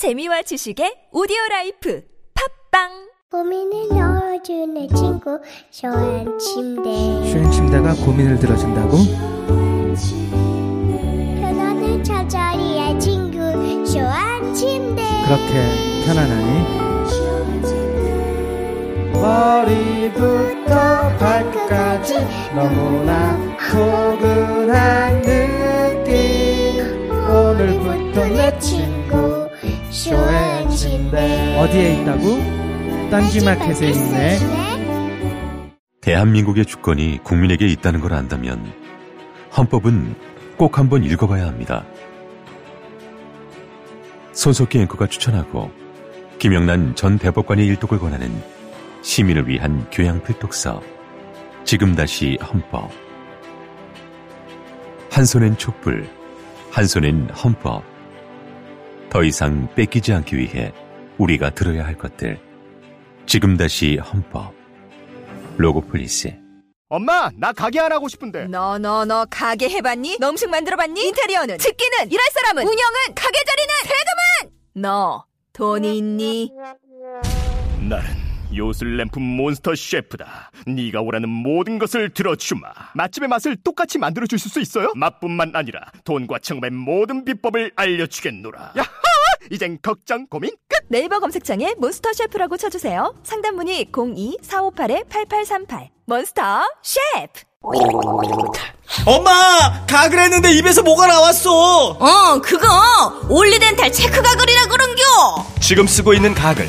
재미와 지식의 오디오 life. 팟빵! 고민을 들어주는 친구 쇼한 침대. 슈행 침대가 고민을 들어준다고? 편안한 잠자리의 친구 쇼한 침대. 그렇게 편안하니? 머리부터 발끝까지 너무나 포근한 느낌. 오늘부터 내 친구 어디에 있다고? 딴지마켓에 있네. 대한민국의 주권이 국민에게 있다는 걸 안다면 헌법은 꼭 한번 읽어봐야 합니다. 손석희 앵커가 추천하고 김영란 전 대법관의 일독을 권하는 시민을 위한 교양 필독서. 지금 다시 헌법. 한 손엔 촛불 한 손엔 헌법 더 이상 뺏기지 않기 위해 우리가 들어야 할 것들 지금 다시 헌법 로고폴리스 엄마, 나 가게 안 하고 싶은데. 너 너 너 가게 해봤니? 너 음식 만들어봤니? 인테리어는 집기는 일할 사람은 운영은 가게 자리는 세금은 너 돈이 있니? 나는 요술램프 몬스터 셰프다. 네가 원하는 모든 것을 들어주마. 맛집의 맛을 똑같이 만들어 주실 수 있어요? 맛뿐만 아니라 돈과 창업의 모든 비법을 알려주겠노라. 야하! 이젠 걱정 고민 끝. 네이버 검색창에 몬스터 셰프라고 쳐주세요. 상담 문의 02-458-8838 몬스터 셰프 엄마! 가글 했는데 입에서 뭐가 나왔어! 어, 그거 올리덴탈 체크 가글이라 그런겨. 지금 쓰고 있는 가글.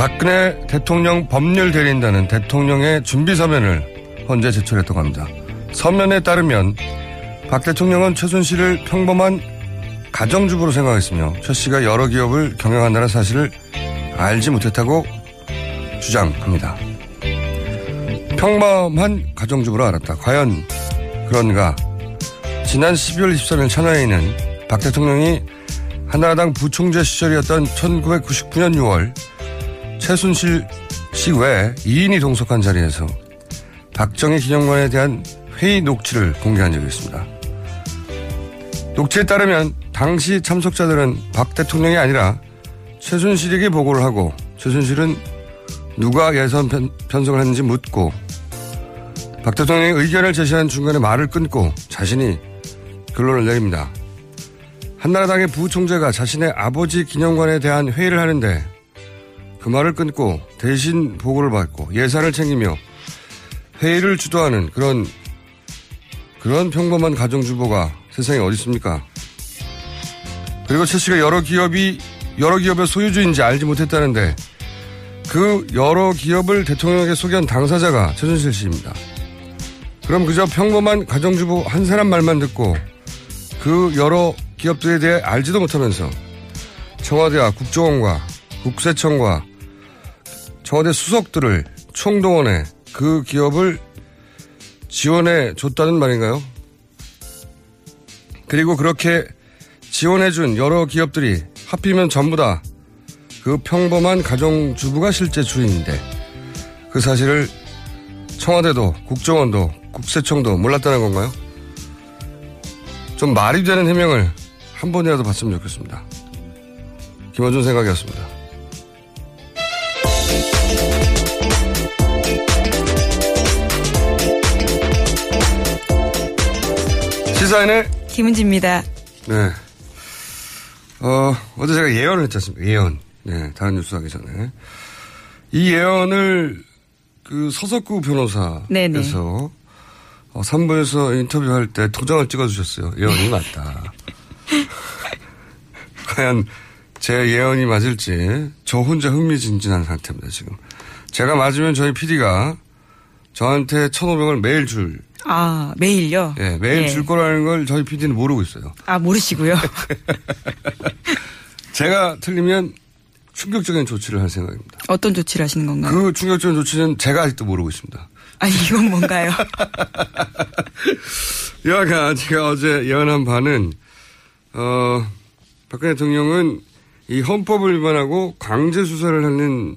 박근혜 대통령 법률 대리인단은 대통령의 준비 서면을 헌재 제출했다고 합니다. 서면에 따르면 박 대통령은 최순실을 평범한 가정주부로 생각했으며 최 씨가 여러 기업을 경영한다는 사실을 알지 못했다고 주장합니다. 평범한 가정주부로 알았다. 과연 그런가? 지난 12월 23일 천하에는 박 대통령이 한나라당 부총재 시절이었던 1999년 6월 최순실 씨 외 2인이 동석한 자리에서 박정희 기념관에 대한 회의 녹취를 공개한 적이 있습니다. 녹취에 따르면 당시 참석자들은 박 대통령이 아니라 최순실에게 보고를 하고 최순실은 누가 예선 편, 편성을 했는지 묻고 박 대통령이 의견을 제시한 중간에 말을 끊고 자신이 결론을 내립니다. 한나라당의 부총재가 자신의 아버지 기념관에 대한 회의를 하는데 그 말을 끊고 대신 보고를 받고 예산을 챙기며 회의를 주도하는 그런 그런 평범한 가정주부가 세상에 어디 있습니까? 그리고 최 씨가 여러 기업이 여러 기업의 소유주인지 알지 못했다는데 그 여러 기업을 대통령에게 소개한 당사자가 최순실 씨입니다. 그럼 그저 평범한 가정주부 한 사람 말만 듣고 그 여러 기업들에 대해 알지도 못하면서 청와대와 국정원과 국세청과 청와대 수석들을 총동원해 그 기업을 지원해 줬다는 말인가요? 그리고 그렇게 지원해 준 여러 기업들이 하필이면 전부 다 그 평범한 가정주부가 실제 주인인데 그 사실을 청와대도 국정원도 국세청도 몰랐다는 건가요? 좀 말이 되는 해명을 한 번이라도 봤으면 좋겠습니다. 김원준 생각이었습니다. 시사인의 김은지입니다. 네. 어, 어제 제가 예언을 했지 않습니까? 예언. 네, 다른 뉴스 하기 전에. 이 예언을 그 서석구 변호사께서 네네. 어, 3부에서 인터뷰할 때 도장을 찍어주셨어요. 예언이 맞다. 과연 제 예언이 맞을지 저 혼자 흥미진진한 상태입니다, 지금. 제가 맞으면 저희 PD가 저한테 1,500을 매일 줄, 아, 매일요? 예, 매일 예. 줄 거라는 걸 저희 PD는 모르고 있어요. 아, 모르시고요. 제가 틀리면 충격적인 조치를 할 생각입니다. 어떤 조치를 하시는 건가요? 그 충격적인 조치는 제가 아직도 모르고 있습니다. 아니, 이건 뭔가요? 여하간 제가 어제 예언한 바는 어, 박근혜 대통령은 이 헌법을 위반하고 강제 수사를 하는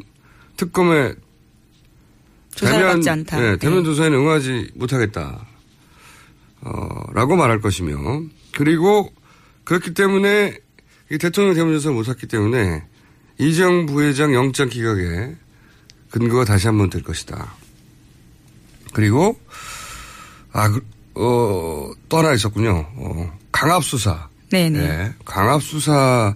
특검에 조사를 받지 않다. 네, 대면 네. 조사에는 응하지 못하겠다. 어, 라고 말할 것이며 그리고 그렇기 때문에 이 대통령 대면 조사를 못 했기 때문에 이정 부회장 영장 기각에 근거가 다시 한 번 될 것이다. 그리고 아, 그, 어, 또 하나 있었군요. 어, 강압수사. 네네. 예, 강압수사,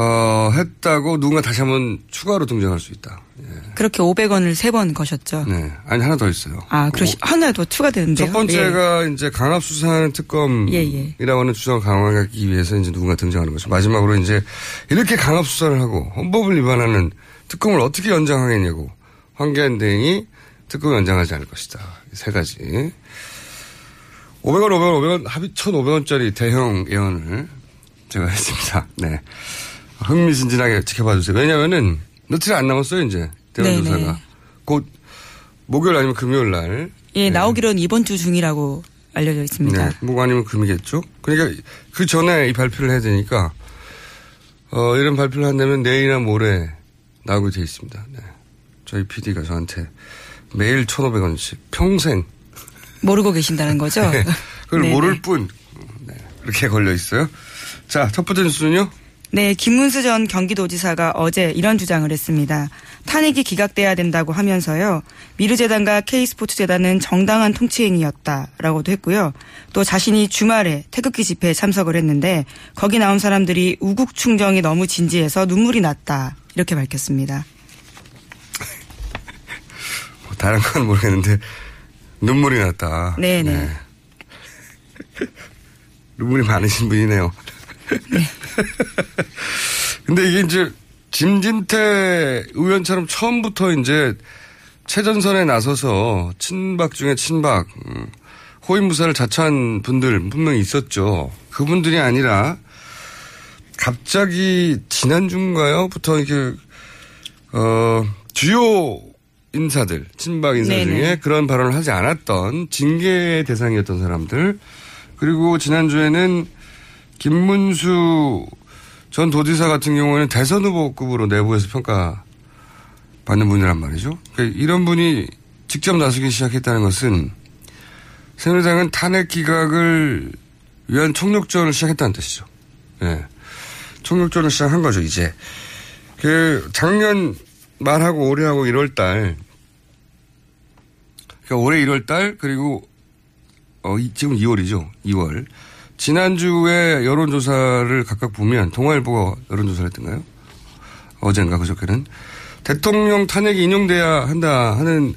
어, 했다고 누군가 다시 한번 추가로 등장할 수 있다. 예. 그렇게 500원을 세 번 거셨죠. 네. 아니, 하나 더 있어요. 아, 그러시, 하나 더 추가되는데요. 첫 번째가 이제 강압수사하는 특검이라고 예, 예. 하는 주장을 강화하기 위해서 이제 누군가 등장하는 거죠. 마지막으로 이제 이렇게 강압수사를 하고 헌법을 위반하는 특검을 어떻게 연장하겠냐고 황교안 대행이 특검을 연장하지 않을 것이다. 이세 가지. 500원, 500원, 500원, 합의 1,500원짜리 대형 예언을 제가 했습니다. 네. 흥미진진하게 지켜봐 주세요. 왜냐면은 며칠 안 남았어요, 이제. 네네. 대원조사가. 곧 목요일 아니면 금요일 날. 예, 나오기로는 이번 주 중이라고 알려져 있습니다. 네. 목 아니면 금이겠죠. 그러니까 그 전에 이 발표를 해야 되니까 어, 이런 발표를 한다면 내일이나 모레 나오게 돼 있습니다. 네. 저희 PD가 저한테 매일 1,500원씩 평생 모르고 계신다는 거죠? 네. 그걸 네네. 모를 뿐 네. 그렇게 걸려 있어요. 자, 첫 번째 뉴스는요. 네, 김문수 전 경기도지사가 어제 이런 주장을 했습니다. 탄핵이 기각돼야 된다고 하면서요. 미르재단과 K스포츠재단은 정당한 통치행위였다라고도 했고요. 또 자신이 주말에 태극기 집회에 참석을 했는데 거기 나온 사람들이 우국 충정이 너무 진지해서 눈물이 났다. 이렇게 밝혔습니다. 뭐 다른 건 모르겠는데 눈물이 났다. 네네. 눈물이 많으신 분이네요. 근데 이게 이제 김진태 의원처럼 처음부터 이제 최전선에 나서서 친박 중에 친박, 음, 호위무사를 자처한 분들 분명히 있었죠. 그분들이 아니라 갑자기 지난주인가요?부터 이렇게 어 주요 인사들, 친박 인사 네네. 중에 그런 발언을 하지 않았던 징계 대상이었던 사람들 그리고 지난주에는 김문수 전 도지사 같은 경우에는 대선 후보급으로 내부에서 평가 받는 분이란 말이죠. 그러니까 이런 분이 직접 나서기 시작했다는 것은 새누리당은 탄핵 기각을 위한 총력전을 시작했다는 뜻이죠. 예. 총력전을 시작한 거죠, 이제. 그, 작년 말하고 올해하고 1월 달, 그러니까 올해 1월 달, 그리고, 어, 이- 지금 2월이죠. 2월. 지난주에 여론조사를 각각 보면, 동아일보가 여론조사를 했던가요? 어젠가 그저께는. 대통령 탄핵이 인용돼야 한다 하는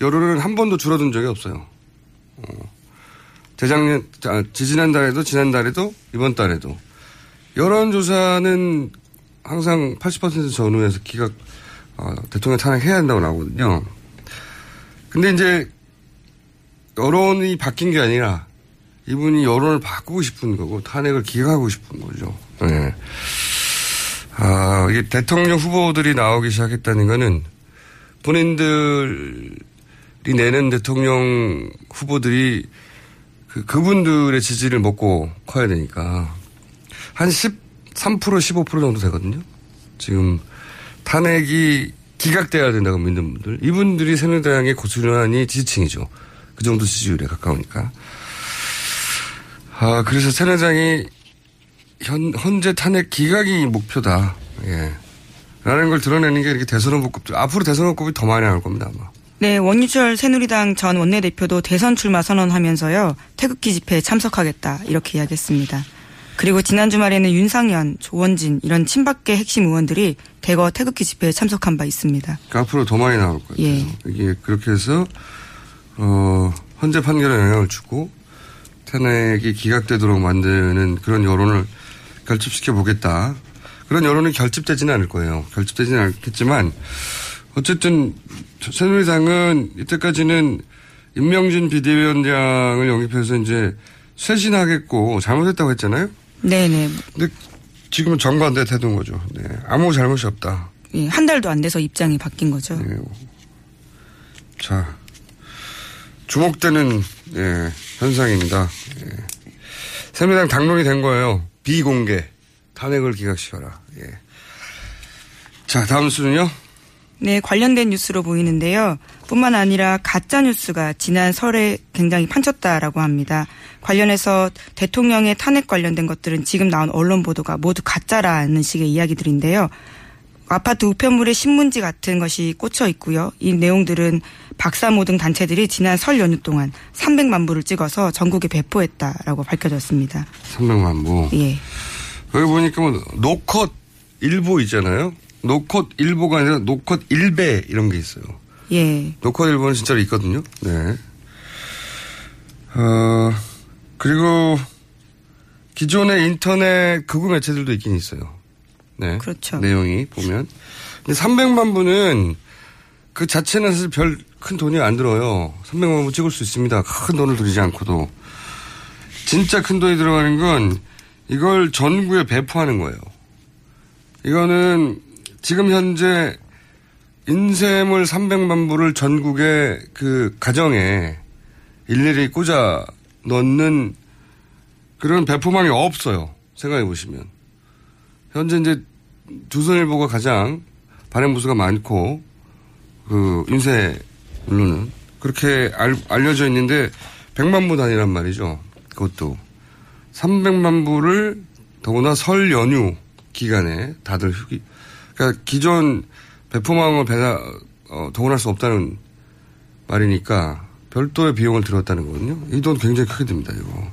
여론은 한 번도 줄어든 적이 없어요. 어. 재작년, 아, 지지난달에도, 지난달에도, 이번 달에도. 여론조사는 항상 80% 전후에서 기각, 어, 대통령 탄핵해야 한다고 나오거든요. 근데 이제, 여론이 바뀐 게 아니라, 이분이 여론을 바꾸고 싶은 거고, 탄핵을 기각하고 싶은 거죠. 네. 아, 이게 대통령 후보들이 나오기 시작했다는 거는, 본인들이 내는 대통령 후보들이 그, 그분들의 지지를 먹고 커야 되니까 한 13% 15% 정도 되거든요. 지금 탄핵이 기각돼야 된다고 믿는 분들 이분들이 새누리당의 고스란히 지지층이죠. 그 정도 지지율에 가까우니까. 아 그래서 새누리당이 현, 현재 탄핵 기각이 목표다. 예. 라는 걸 드러내는 게 이렇게 대선 후보급들 앞으로 대선 후보급이 더 많이 나올 겁니다 아마. 네, 원유철 새누리당 전 원내대표도 대선 출마 선언하면서요. 태극기 집회에 참석하겠다. 이렇게 이야기했습니다. 그리고 지난 주말에는 윤상현, 조원진 이런 친박계 핵심 의원들이 대거 태극기 집회에 참석한 바 있습니다. 그러니까 앞으로 더 많이 나올 거예요. 예. 이게 그렇게 해서 어 현재 판결에 영향을 주고 탄핵이 기각되도록 만드는 그런 여론을 결집시켜 보겠다. 그런 여론이 결집되지는 않을 거예요. 결집되지는 않겠지만 어쨌든 새누리당은 이때까지는 임명진 비대위원장을 영입해서 이제 쇄신하겠고 잘못했다고 했잖아요. 네네. 근데 지금은 정반대 태도인 거죠. 네. 아무 잘못이 없다. 예, 한 달도 안 돼서 입장이 바뀐 거죠. 네. 자, 주목되는 예, 현상입니다. 예. 새누리당 당론이 된 거예요. 비공개 탄핵을 기각시켜라. 예. 자, 다음 수는요. 네, 관련된 뉴스로 보이는데요. 뿐만 아니라 가짜 뉴스가 지난 설에 굉장히 판쳤다라고 합니다. 관련해서 대통령의 탄핵 관련된 것들은 지금 나온 언론 보도가 모두 가짜라는 식의 이야기들인데요. 아파트 우편물에 신문지 같은 것이 꽂혀 있고요. 이 내용들은 박사모 등 단체들이 지난 설 연휴 동안 300만 부를 찍어서 전국에 배포했다라고 밝혀졌습니다. 300만 부. 예. 여기 보니까 뭐 노컷 일보 있잖아요. 노컷 일보가 아니라 노컷 일배 이런 게 있어요. 예. 노컷 일보는 진짜로 있거든요. 네. 어, 그리고 기존의 인터넷 극우 매체들도 있긴 있어요. 네. 그렇죠. 내용이 보면. 근데 300만 부는 그 자체는 사실 별 큰 돈이 안 들어요. 300만 부 찍을 수 있습니다. 큰 돈을 들이지 않고도. 진짜 큰 돈이 들어가는 건 이걸 전국에 배포하는 거예요. 이거는 지금 현재 인쇄물 300만 부를 전국의 그 가정에 일일이 꽂아 넣는 그런 배포망이 없어요. 생각해 보시면. 현재 이제 조선일보가 가장 발행 부수가 많고 그 인쇄물로는 그렇게 알, 알려져 있는데 100만 부 단위란 말이죠. 그것도 300만 부를 더구나 설 연휴 기간에 다들 휴기 그러니까 기존 배포망을 배다 어, 동원할 수 없다는 말이니까 별도의 비용을 들었다는 거거든요. 이 돈 굉장히 크게 듭니다. 이거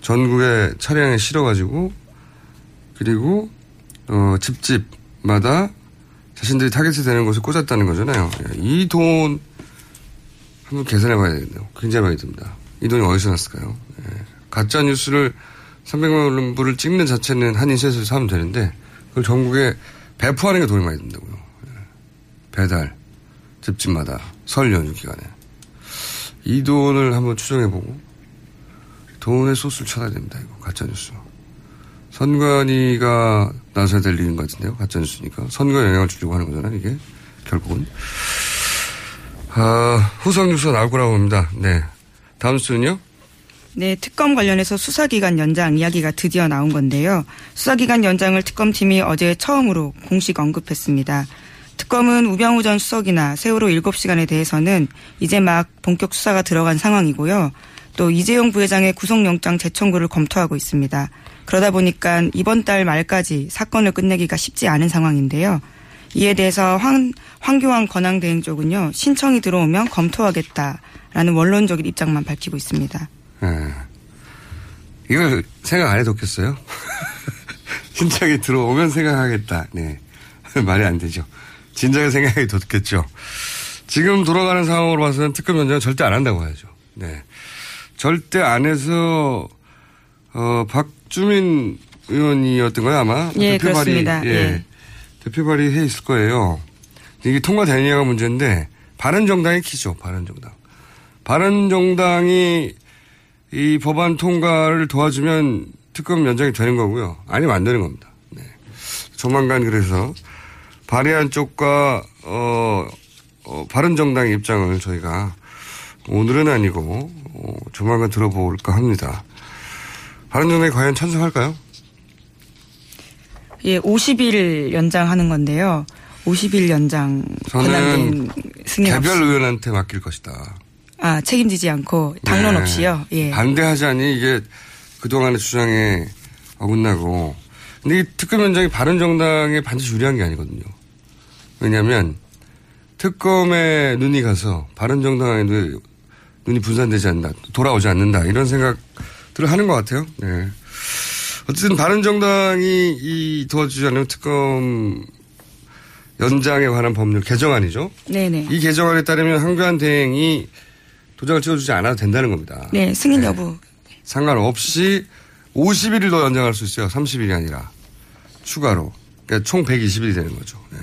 전국에 차량에 실어가지고 그리고 어, 집집마다 자신들이 타겟이 되는 곳에 꽂았다는 거잖아요. 예, 이돈 한번 계산해 봐야 되겠네요. 굉장히 많이 듭니다. 이 돈이 어디서 났을까요? 예. 가짜 뉴스를 300만 부를 찍는 자체는 한 인쇄소에서 사면 되는데 그걸 전국에 배포하는 게 돈이 많이 든다고요. 예. 배달 집집마다 설 연휴 기간에 이 돈을 한번 추정해보고 돈의 소스를 찾아야 됩니다. 이거 가짜 뉴스. 선관위가 나서야 될 일인 것 같은데요. 가짜뉴스니까. 선거에 영향을 주려고 하는 거잖아요. 이게 결국은. 아, 후속 뉴스가 나올 거라고 봅니다. 네. 다음 수는요? 네, 특검 관련해서 수사기간 연장 이야기가 드디어 나온 건데요. 수사기간 연장을 특검팀이 어제 처음으로 공식 언급했습니다. 특검은 우병우 전 수석이나 세월호 7시간에 대해서는 이제 막 본격 수사가 들어간 상황이고요. 또 이재용 부회장의 구속영장 재청구를 검토하고 있습니다. 그러다 보니까 이번 달 말까지 사건을 끝내기가 쉽지 않은 상황인데요. 이에 대해서 황, 황교안 권한대행 쪽은요, 신청이 들어오면 검토하겠다라는 원론적인 입장만 밝히고 있습니다. 네. 이걸 생각 안 해도 좋겠어요? 신청이 들어오면 생각하겠다. 네. 말이 안 되죠. 진작에 생각이 돋겠죠. 지금 돌아가는 상황으로 봐서는 특검 연장은 절대 안 한다고 해야죠. 네. 절대 안 해서, 어, 박 주민 의원이었던 거예요, 아마? 예, 그렇습니다. 예. 예. 대표 발의해 있을 거예요. 이게 통과되느냐가 문제인데, 바른정당이 키죠, 바른정당. 바른정당이 이 법안 통과를 도와주면 특검 연장이 되는 거고요. 아니면 안 되는 겁니다. 네. 조만간 그래서 발의한 쪽과 어, 어 바른정당의 입장을 저희가 오늘은 아니고 어, 조만간 들어볼까 합니다. 바른정당이 과연 찬성할까요? 예, 50일 연장하는 건데요. 50일 연장 저는 개별. 의원한테 맡길 것이다. 아, 책임지지 않고 당론 네. 없이요. 예. 반대하자니 이게 그 동안의 주장에 어긋나고. 근데 이 특검 연장이 바른 정당에 반드시 유리한 게 아니거든요. 왜냐하면 특검에 눈이 가서 바른 정당에 눈- 눈이 분산되지 않는다. 돌아오지 않는다. 이런 생각 들을 하는 것 같아요. 네. 어쨌든 바른 정당이 이 도와주지 않는 특검 연장에 관한 법률 개정안이죠. 네네. 이 개정안에 따르면 한교안 대행이 도장을 찍어주지 않아도 된다는 겁니다. 네, 승인 여부. 상관없이 50일을 더 연장할 수 있어요. 30일이 아니라. 추가로. 그러니까 총 120일이 되는 거죠. 네.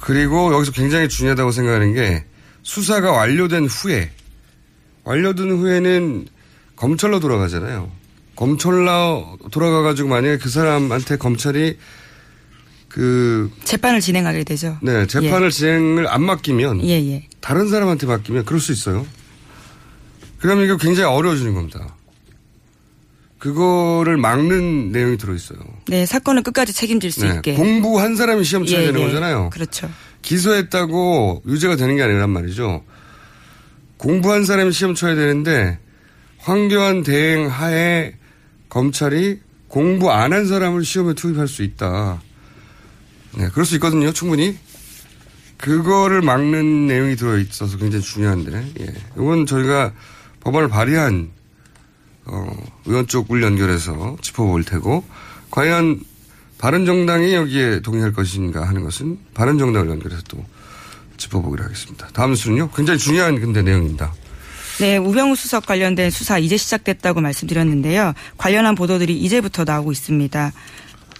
그리고 여기서 굉장히 중요하다고 생각하는 게 수사가 완료된 후에 완료된 후에는 검찰로 돌아가잖아요. 검찰로 돌아가가지고 만약에 그 사람한테 검찰이 그, 재판을 진행하게 되죠. 네, 재판을 진행을 안 맡기면 예, 예. 다른 사람한테 맡기면 그럴 수 있어요. 그러면 이거 굉장히 어려워지는 겁니다. 그거를 막는 내용이 들어있어요. 네, 사건을 끝까지 책임질 수 네, 있게. 공부 한 사람이 시험 쳐야 예, 되는 예. 거잖아요. 그렇죠. 기소했다고 유죄가 되는 게 아니란 말이죠. 공부한 사람이 시험 쳐야 되는데 황교안 대행 하에 검찰이 공부 안 한 사람을 시험에 투입할 수 있다. 네, 그럴 수 있거든요, 충분히. 그거를 막는 내용이 들어있어서 굉장히 중요한데, 예. 이건 저희가 법안을 발의한, 어, 의원 쪽을 연결해서 짚어볼 테고, 과연 바른정당이 여기에 동의할 것인가 하는 것은 바른정당을 연결해서 또 짚어보기로 하겠습니다. 다음 수는요, 굉장히 중요한 근데 내용입니다. 네, 우병우 수석 관련된 수사 이제 시작됐다고 말씀드렸는데요. 관련한 보도들이 이제부터 나오고 있습니다.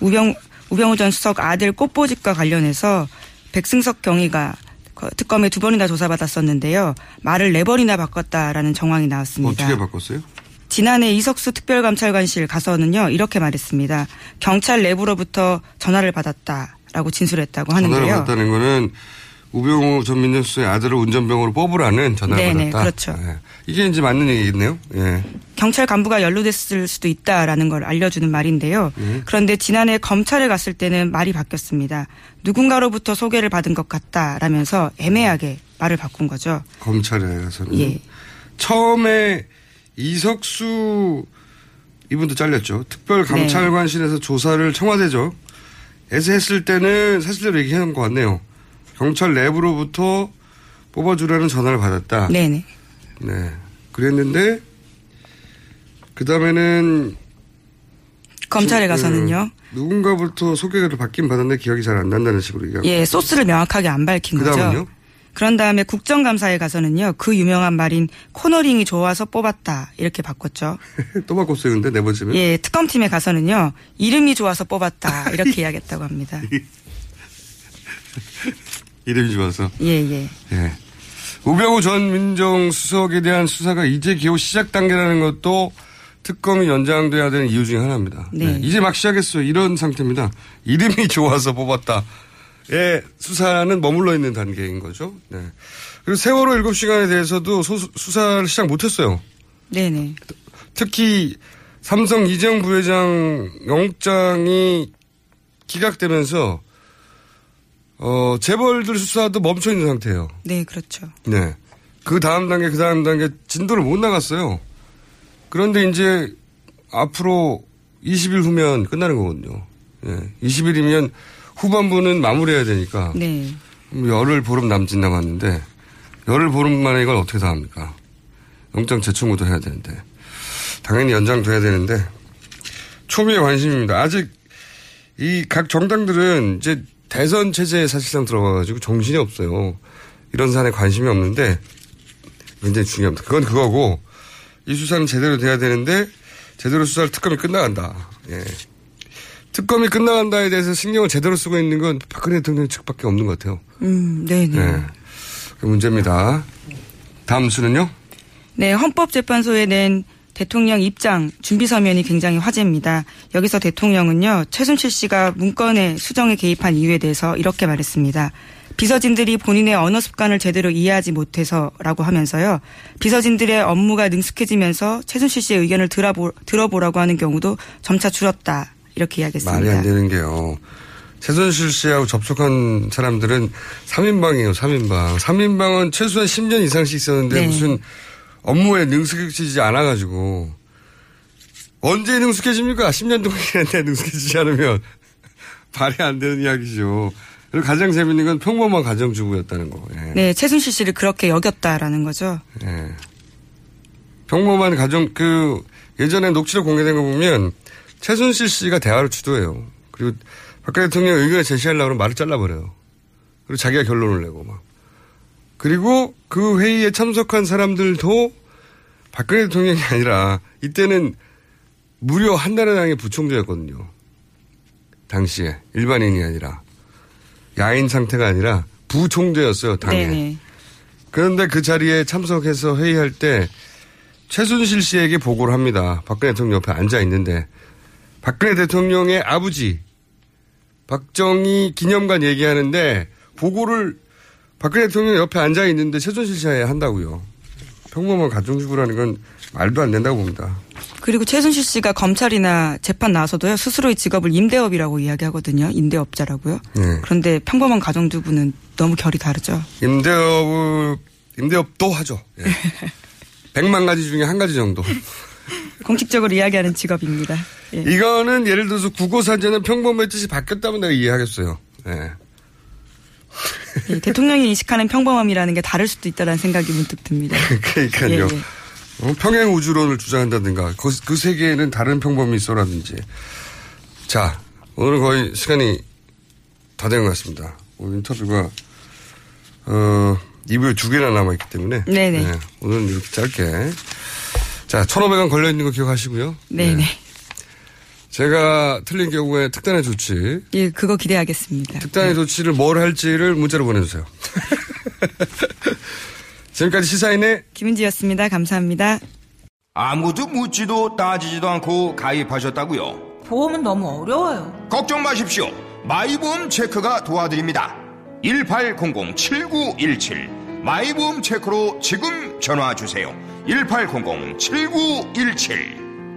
우병, 우병우 전 수석 아들 꽃보집과 관련해서 백승석 경위가 그 특검에 두 번이나 조사받았었는데요. 말을 네 번이나 바꿨다라는 정황이 나왔습니다. 어떻게 바꿨어요? 지난해 이석수 특별감찰관실 가서는요 이렇게 말했습니다. 경찰 내부로부터 전화를 받았다라고 진술했다고 하는데요. 전화를 받았다는 거는 우병우 전 민정수석의 아들을 운전병으로 뽑으라는 전화를 네네, 받았다. 그렇죠. 예. 이게 이제 맞는 얘기겠네요. 예. 경찰 간부가 연루됐을 수도 있다라는 걸 알려주는 말인데요. 그런데 지난해 검찰에 갔을 때는 말이 바뀌었습니다. 누군가로부터 소개를 받은 것 같다라면서 애매하게 말을 바꾼 거죠. 검찰에 가서는. 예. 처음에 이석수 이분도 잘렸죠. 특별감찰관실에서 조사를 청와대죠. 에서 했을 때는 사실대로 얘기하는 것 같네요. 경찰 내부로부터 뽑아주라는 전화를 받았다. 네네. 네. 그랬는데 그 다음에는 검찰에 가서는요. 누군가부터 소개를 받긴 받았는데 기억이 잘 안 난다는 식으로 얘기하고. 예, 소스를 명확하게 안 밝힌 그 거죠. 다음은요? 그런 다음에 국정감사에 가서는요. 그 유명한 말인 코너링이 좋아서 뽑았다 이렇게 바꿨죠. 또 바꿨어요, 근데 네 번째면. 예, 특검팀에 가서는요. 이름이 좋아서 뽑았다 이렇게 이야기했다고 합니다. 이름이 좋아서. 예, 예. 예. 우병우 전 민정수석에 대한 수사가 이제 겨우 시작 단계라는 것도 특검이 연장돼야 되는 이유 중에 하나입니다. 네. 이제 막 시작했어요. 이런 상태입니다. 이름이 좋아서 뽑았다. 예, 수사는 머물러 있는 단계인 거죠. 네. 그리고 세월호 7시간에 대해서도 소- 수사를 시작 못했어요. 네네. 특히 삼성 이재용 부회장 영장이 기각되면서 어, 재벌들 수사도 멈춰 있는 상태예요. 네, 그렇죠. 네. 그 다음 단계, 그 다음 단계 진도를 못 나갔어요. 그런데 이제 앞으로 20일 후면 끝나는 거거든요. 예. 20일이면 후반부는 마무리해야 되니까 네. 열흘 보름 남짓 남았는데 열흘 보름 만에 이걸 어떻게 다 합니까? 영장 재청구도 해야 되는데 당연히 연장돼야 되는데 초미의 관심입니다. 아직 이 각 정당들은 이제 대선 체제에 사실상 들어가가지고 정신이 없어요. 이런 사안에 관심이 없는데 굉장히 중요합니다. 그건 그거고 이 수사는 제대로 돼야 되는데 제대로 수사를 특검이 끝나간다. 예. 특검이 끝나간다에 대해서 신경을 제대로 쓰고 있는 건 박근혜 대통령 측밖에 없는 것 같아요. 음, 네네. 네. 그 문제입니다. 다음 수는요? 네, 헌법재판소에 낸 대통령 입장 준비 서면이 굉장히 화제입니다. 여기서 대통령은요, 최순실 씨가 문건의 수정에 개입한 이유에 대해서 이렇게 말했습니다. 비서진들이 본인의 언어 습관을 제대로 이해하지 못해서라고 하면서요, 비서진들의 업무가 능숙해지면서 최순실 씨의 의견을 들어보, 들어보라고 하는 경우도 점차 줄었다. 이렇게 이야기했습니다. 말이 안 되는 게요. 최순실 씨하고 접촉한 사람들은 3인방이에요, 3인방. 3인방은 최소한 10년 이상씩 있었는데 네. 무슨 업무에 능숙해지지 않아가지고 언제 능숙해집니까? 10년 동안 일했는데 능숙해지지 않으면 말이 안 되는 이야기죠. 그리고 가장 재밌는 건 평범한 가정주부였다는 거. 예. 네, 최순실 씨를 그렇게 여겼다라는 거죠. 예. 평범한 가정, 그, 예전에 녹취록 공개된 거 보면 최순실 씨가 대화를 주도해요. 그리고 박근혜 대통령 의견을 제시하려고 하면 말을 잘라버려요. 그리고 자기가 결론을 내고 막. 그리고 그 회의에 참석한 사람들도 박근혜 대통령이 아니라 이때는 무려 한나라당의 부총재였거든요. 당시에. 일반인이 아니라. 야인 상태가 아니라 부총재였어요, 당에. 네네. 그런데 그 자리에 참석해서 회의할 때 최순실 씨에게 보고를 합니다. 박근혜 대통령 옆에 앉아 있는데 박근혜 대통령의 아버지 박정희 기념관 얘기하는데 보고를 박근혜 대통령 옆에 앉아 있는데 최순실 씨에 한다고요. 평범한 가정주부라는 건 말도 안 된다고 봅니다. 그리고 최순실 씨가 검찰이나 재판 나와서도요 스스로의 직업을 임대업이라고 이야기하거든요. 임대업자라고요. 네. 그런데 평범한 가정주부는 너무 결이 다르죠. 임대업 임대업도 하죠. 예. 백만 가지 중에 한 가지 정도. 공식적으로 이야기하는 직업입니다. 예. 이거는 예를 들어서 국어 사전은 평범의 뜻이 바뀌었다면 내가 이해하겠어요. 예. 예, 대통령이 인식하는 평범함이라는 게 다를 수도 있다는 생각이 문득 듭니다. 그러니까요. 예, 예. 어, 평행 우주론을 주장한다든가 그, 그 세계에는 다른 평범이 있어라든지. 자 오늘 거의 시간이 다 된 것 같습니다. 오늘 인터뷰가 어, 2부에 두 개나 남아 있기 때문에 네네. 네, 오늘은 이렇게 짧게 자 1,500원 걸려 있는 거 기억하시고요. 네네. 제가 틀린 경우에 특단의 조치 예, 그거 기대하겠습니다. 특단의 조치를 뭘 할지를 문자로 보내주세요. 지금까지 시사인의 김은지였습니다. 감사합니다. 아무도 묻지도 따지지도 않고 가입하셨다고요? 보험은 너무 어려워요. 걱정 마십시오. 마이보험 체크가 도와드립니다. 1800-7917 마이보험 체크로 지금 전화 주세요. 1800-7917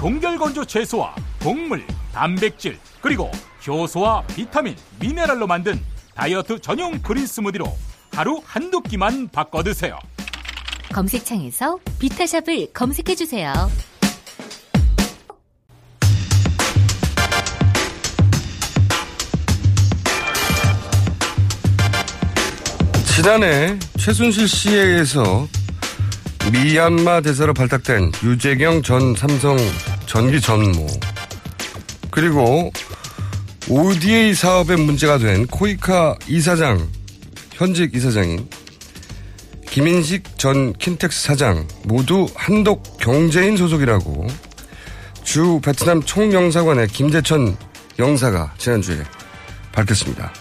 동결건조 채소와 곡물, 단백질, 그리고 효소와 비타민, 미네랄로 만든 다이어트 전용 그린 스무디로 하루 한두 끼만 바꿔 드세요. 검색창에서 비타샵을 검색해 주세요. 지난해 최순실 씨에 의해서 미얀마 대사로 발탁된 유재경 전 삼성 전기 전무 그리고 ODA 사업에 문제가 된 코이카 이사장 현직 이사장인 김인식 전 킨텍스 사장 모두 한독 경제인 소속이라고 주 베트남 총영사관의 김재천 영사가 지난주에 밝혔습니다.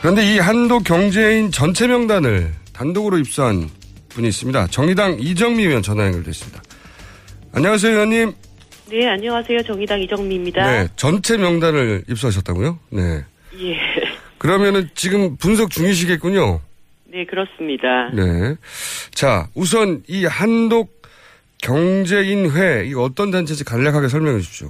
그런데 이 한독 경제인 전체 명단을 단독으로 입수한 분이 있습니다. 정의당 이정미 의원 전화 연결됐습니다. 안녕하세요, 의원님. 네, 안녕하세요. 정의당 이정미입니다. 네, 전체 명단을 입수하셨다고요? 네. 예. 그러면은 지금 분석 중이시겠군요. 네, 그렇습니다. 네. 자, 우선 이 한독 경제인회, 이 어떤 단체인지 간략하게 설명해 주십시오.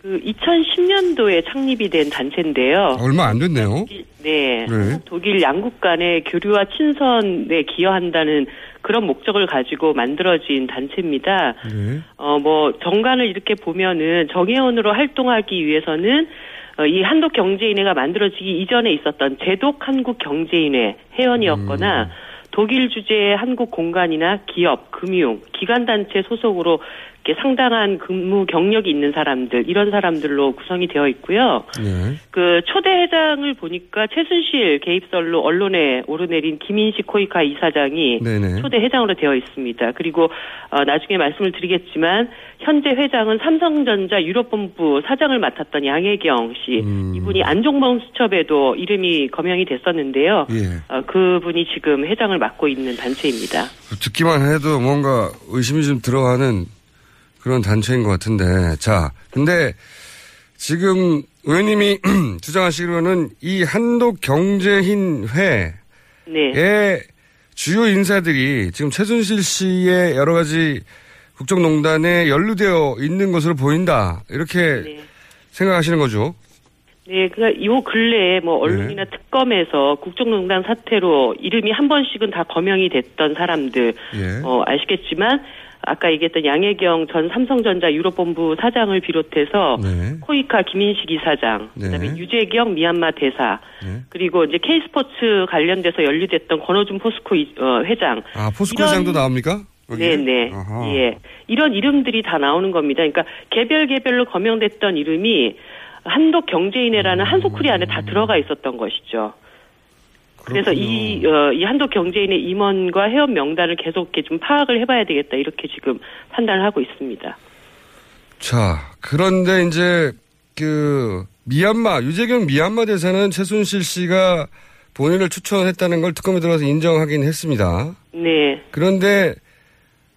그 2010년도에 창립이 된 단체인데요. 얼마 안 됐네요. 네. 네. 독일 양국 간의 교류와 친선에 기여한다는 그런 목적을 가지고 만들어진 단체입니다. 네. 어, 뭐, 정관을 이렇게 보면은 정회원으로 활동하기 위해서는 어, 이 한독 경제인회가 만들어지기 이전에 있었던 제독 한국 경제인회 회원이었거나 독일 주재의 한국 공간이나 기업, 금융, 기관단체 소속으로 이렇게 상당한 근무 경력이 있는 사람들, 이런 사람들로 구성이 되어 있고요. 네. 그 초대 회장을 보니까 최순실 개입설로 언론에 오르내린 김인식 코이카 이사장이 네네. 초대 회장으로 되어 있습니다. 그리고 어, 나중에 말씀을 드리겠지만 현재 회장은 삼성전자 유럽본부 사장을 맡았던 양혜경 씨 음. 이분이 안종범 수첩에도 이름이 거명이 됐었는데요. 예. 어, 그분이 지금 회장을 맡고 있는 단체입니다. 듣기만 해도 뭔가 의심이 좀 들어가는 그런 단체인 것 같은데. 자, 근데 지금 의원님이 주장하시기로는 이 한독 경제인회의 네. 주요 인사들이 지금 최순실 씨의 여러 가지 국정농단에 연루되어 있는 것으로 보인다. 이렇게 네. 생각하시는 거죠. 네, 그러니까 요 근래에 뭐 언론이나 네. 특검에서 국정농단 사태로 이름이 한 번씩은 다 거명이 됐던 사람들 예. 어, 아시겠지만 아까 얘기했던 양혜경 전 삼성전자 유럽본부 사장을 비롯해서 네. 코이카 김인식 이사장, 네. 그다음에 유재경 미얀마 대사, 네. 그리고 이제 K스포츠 관련돼서 연루됐던 권호준 포스코 이- 어, 회장. 아, 포스코 이런- 회장도 나옵니까? 여기에? 네네. 아하. 예. 이런 이름들이 다 나오는 겁니다. 그러니까 개별 개별로 거명됐던 이름이 한독 경제인회라는 음. 한소쿠리 안에 다 들어가 있었던 것이죠. 그래서 이, 어, 이 한독 경제인의 임원과 회원 명단을 계속 이렇게 좀 파악을 해봐야 되겠다. 이렇게 지금 판단을 하고 있습니다. 자, 그런데 이제 그 미얀마 유재경 미얀마 대사는 최순실 씨가 본인을 추천했다는 걸 특검에 들어가서 인정하긴 했습니다. 네. 그런데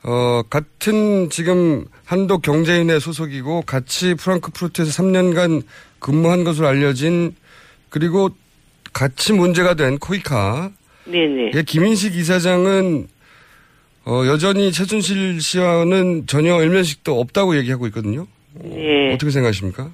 어 같은 지금 한독 경제인회 소속이고 같이 프랑크푸르트에서 3년간 근무한 것으로 알려진 그리고 같이 문제가 된 코이카 네네. 예, 김인식 이사장은 어, 여전히 최순실 씨와는 전혀 일면식도 없다고 얘기하고 있거든요. 네. 어떻게 생각하십니까?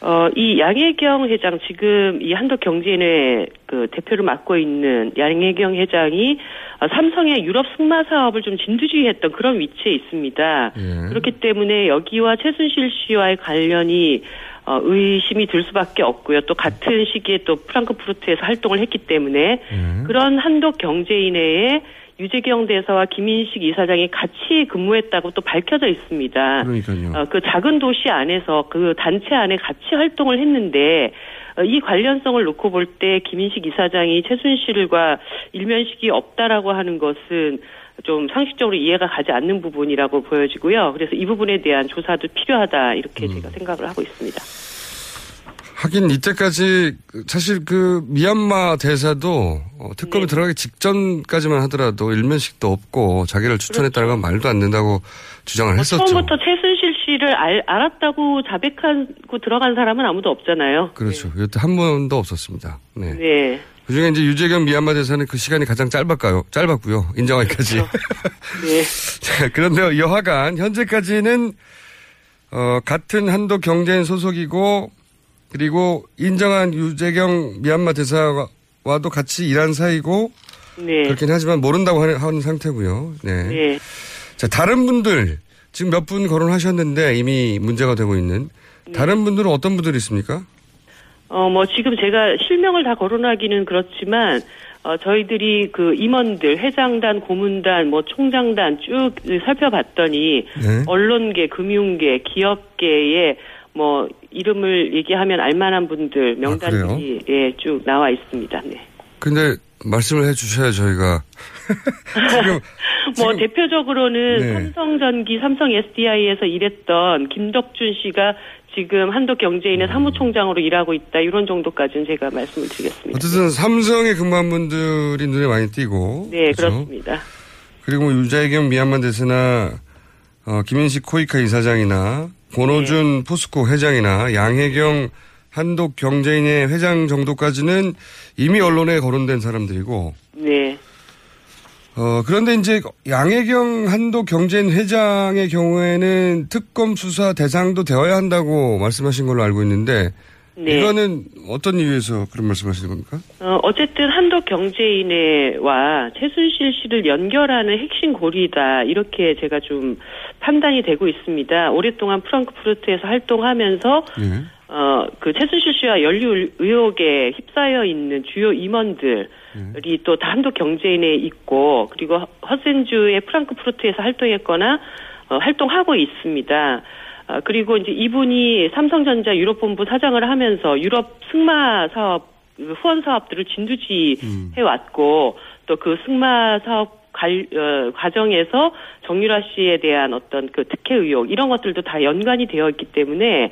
어, 이 양혜경 회장, 지금 이 한독 경제인회 그 대표를 맡고 있는 양혜경 회장이 어, 삼성의 유럽 승마 사업을 좀 진두지휘했던 그런 위치에 있습니다. 예. 그렇기 때문에 여기와 최순실 씨와의 관련이 어, 의심이 들 수밖에 없고요. 또 같은 시기에 또 프랑크푸르트에서 활동을 했기 때문에 그런 한독 경제인회에 유재경 대사와 김인식 이사장이 같이 근무했다고 또 밝혀져 있습니다. 그러니까요. 어, 그 작은 도시 안에서 그 단체 안에 같이 활동을 했는데 어, 이 관련성을 놓고 볼 때 김인식 이사장이 최순실과 일면식이 없다라고 하는 것은 좀 상식적으로 이해가 가지 않는 부분이라고 보여지고요. 그래서 이 부분에 대한 조사도 필요하다 이렇게 음. 제가 생각을 하고 있습니다. 하긴 이때까지 사실 그 미얀마 대사도 어, 특검에 들어가기 직전까지만 하더라도 일면식도 없고 자기를 추천했다는 건 말도 안 된다고 주장을 했었죠. 처음부터 최순실 씨를 알, 알았다고 자백하고 들어간 사람은 아무도 없잖아요. 그렇죠. 여태 한 번도 없었습니다. 네. 네. 그중에 이제 유재경 미얀마 대사는 그 시간이 가장 짧았까요? 짧았고요. 인정하기까지. 네. 자, 그런데 여하간 현재까지는 어, 같은 한도 경제인 소속이고 그리고 인정한 유재경 미얀마 대사와도 같이 일한 사이고 네. 그렇긴 하지만 모른다고 하는, 하는 상태고요. 네. 네. 자, 다른 분들 지금 몇 분 거론하셨는데 이미 문제가 되고 있는 네. 다른 분들은 어떤 분들이 있습니까? 어, 뭐, 지금 제가 실명을 다 거론하기는 그렇지만, 어, 저희들이 그 임원들, 회장단, 고문단, 뭐, 총장단 쭉 살펴봤더니, 네. 언론계, 금융계, 기업계에 뭐, 이름을 얘기하면 알만한 분들, 명단들이, 예, 쭉 나와 있습니다. 네. 근데 말씀을 해 주셔야 저희가 지금 뭐, 대표적으로는 네. 삼성전기, 삼성 SDI에서 일했던 김덕준 씨가 지금 한독 경제인의 사무총장으로 일하고 있다. 이런 정도까지는 제가 말씀을 드리겠습니다. 어쨌든 삼성에 근무한 분들이 눈에 많이 띄고 네, 그렇죠? 그렇습니다. 그리고 뭐 유자혜경 미얀마 대사나 어, 김인식 코이카 이사장이나 권호준 네. 포스코 회장이나 양혜경 한독 경제인의 회장 정도까지는 이미 언론에 거론된 사람들이고 네. 어, 그런데 이제 양혜경 한독 경제인 회장의 경우에는 특검 수사 대상도 되어야 한다고 말씀하신 걸로 알고 있는데 네. 이거는 어떤 이유에서 그런 말씀하시는 겁니까? 어, 어쨌든 한독 경제인회와 최순실 씨를 연결하는 핵심 고리다. 이렇게 제가 좀 판단이 되고 있습니다. 오랫동안 프랑크푸르트에서 활동하면서 예. 어, 그 최순실 씨와 연루 의혹에 휩싸여 있는 주요 임원들이 또다 한독 경제인에 있고 그리고 허센주의 프랑크푸르트에서 활동했거나 어, 활동하고 있습니다. 아, 그리고 이제 이분이 삼성전자 유럽본부 사장을 하면서 유럽 승마 사업 그 후원 사업들을 진두지해 왔고 또 그 승마 사업 갈, 어, 과정에서 정유라 씨에 대한 어떤 그 특혜 의혹 이런 것들도 다 연관이 되어 있기 때문에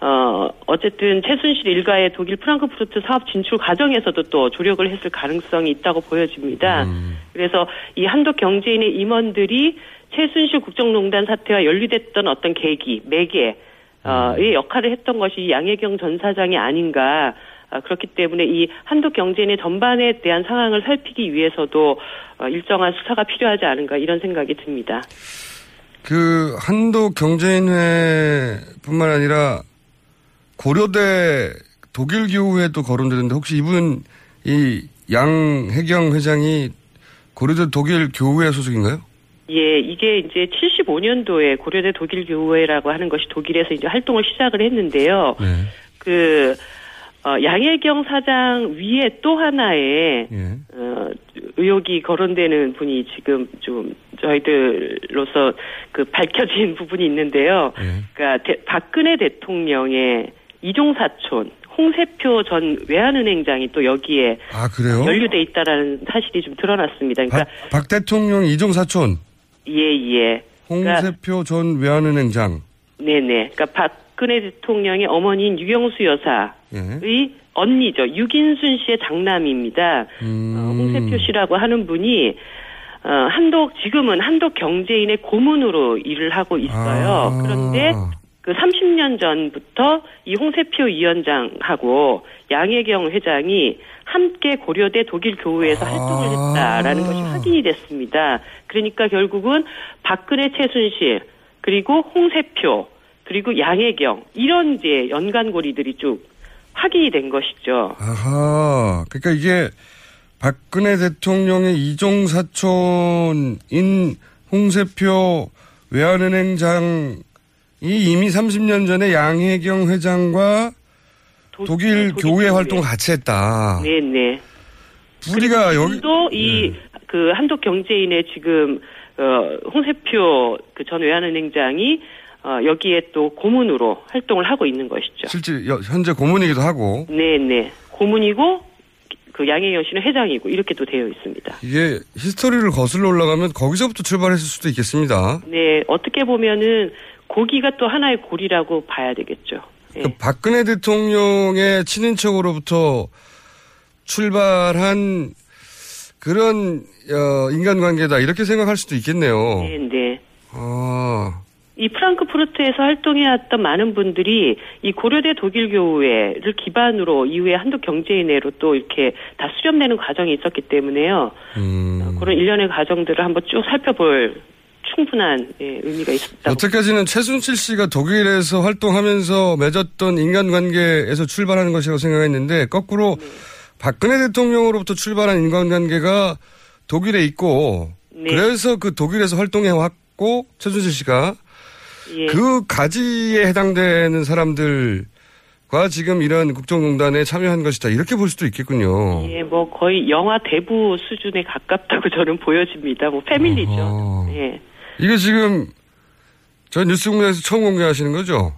어, 어쨌든 최순실 일가의 독일 프랑크푸르트 사업 진출 과정에서도 또 조력을 했을 가능성이 있다고 보여집니다. 그래서 이 한독 경제인의 임원들이 최순실 국정농단 사태와 연루됐던 어떤 계기, 매개, 어, 의 역할을 했던 것이 양혜경 전 사장이 아닌가. 아, 그렇기 때문에 이 한독 경제인의 전반에 대한 상황을 살피기 위해서도 어, 일정한 수사가 필요하지 않은가 이런 생각이 듭니다. 그 한독 경제인회뿐만 아니라 고려대 독일 교우회도 거론되는데 혹시 이분 이 양혜경 회장이 고려대 독일 교우회 소속인가요? 예, 이게 이제 75년도에 고려대 독일 교우회라고 하는 것이 독일에서 이제 활동을 시작을 했는데요. 네. 그 어, 양혜경 사장 위에 또 하나의 예. 어, 의혹이 거론되는 분이 지금 좀 저희들로서 그 밝혀진 부분이 있는데요. 예. 그러니까 대- 박근혜 대통령의 이종 사촌 홍세표 전 외환은행장이 또 여기에 아? 연루돼 있다라는 사실이 좀 드러났습니다. 그러니까 박, 박 대통령 이종 사촌 예예. 그러니까 홍세표 전 외환은행장. 네네. 그러니까 박 근혜 대통령의 어머니인 유경수 여사의 예. 언니죠. 유긴순 씨의 장남입니다. 음. 어, 홍세표 씨라고 하는 분이 어, 한독 지금은 한독 경제인의 고문으로 일을 하고 있어요. 아. 그런데 그 30년 전부터 이 홍세표 위원장하고 양혜경 회장이 함께 고려대 독일 교우에서 활동을 했다라는 것이 확인이 됐습니다. 그러니까 결국은 박근혜 최순실 그리고 홍세표 그리고 양혜경 이런 이제 연관고리들이 쭉 확인이 된 것이죠. 아하. 그러니까 이게 박근혜 대통령의 이종 사촌인 홍세표 외환은행장이 이미 30년 전에 양혜경 회장과 독일 교회 활동을 같이 했다. 네네. 뿌리가 여기 또이그 한독 경제인의 지금 어 홍세표 그 전 외환은행장이 어 여기에 또 고문으로 활동을 하고 있는 것이죠. 실제 여- 현재 고문이기도 하고 네네. 고문이고 그 양혜경 씨는 회장이고 이렇게 또 되어 있습니다. 이게 히스토리를 거슬러 올라가면 거기서부터 출발했을 수도 있겠습니다. 네, 어떻게 보면은 고기가 또 하나의 고리라고 봐야 되겠죠. 예. 그 박근혜 대통령의 친인척으로부터 출발한 그런 어, 인간관계다 이렇게 생각할 수도 있겠네요. 네, 네. 아, 이 프랑크푸르트에서 활동해왔던 많은 분들이 이 고려대 독일교회를 기반으로 이후에 한국 경제인회로 또 이렇게 다 수렴되는 과정이 있었기 때문에요. 음. 그런 일련의 과정들을 한번 쭉 살펴볼 충분한 예, 의미가 있었다. 여태까지는 최순실 씨가 독일에서 활동하면서 맺었던 인간관계에서 출발하는 것이라고 생각했는데 거꾸로 박근혜 대통령으로부터 출발한 인간관계가 독일에 있고 네. 그래서 그 독일에서 활동해 왔고 최순실 씨가 예. 그 가지에 해당되는 사람들 과 지금 이런 국정농단에 참여한 것이다 이렇게 볼 수도 있겠군요. 예, 뭐 거의 영화 대부 수준에 가깝다고 저는 보여집니다. 뭐 패밀리죠. 어허. 예. 이게 지금 저 뉴스공장에서 처음 공개하시는 거죠?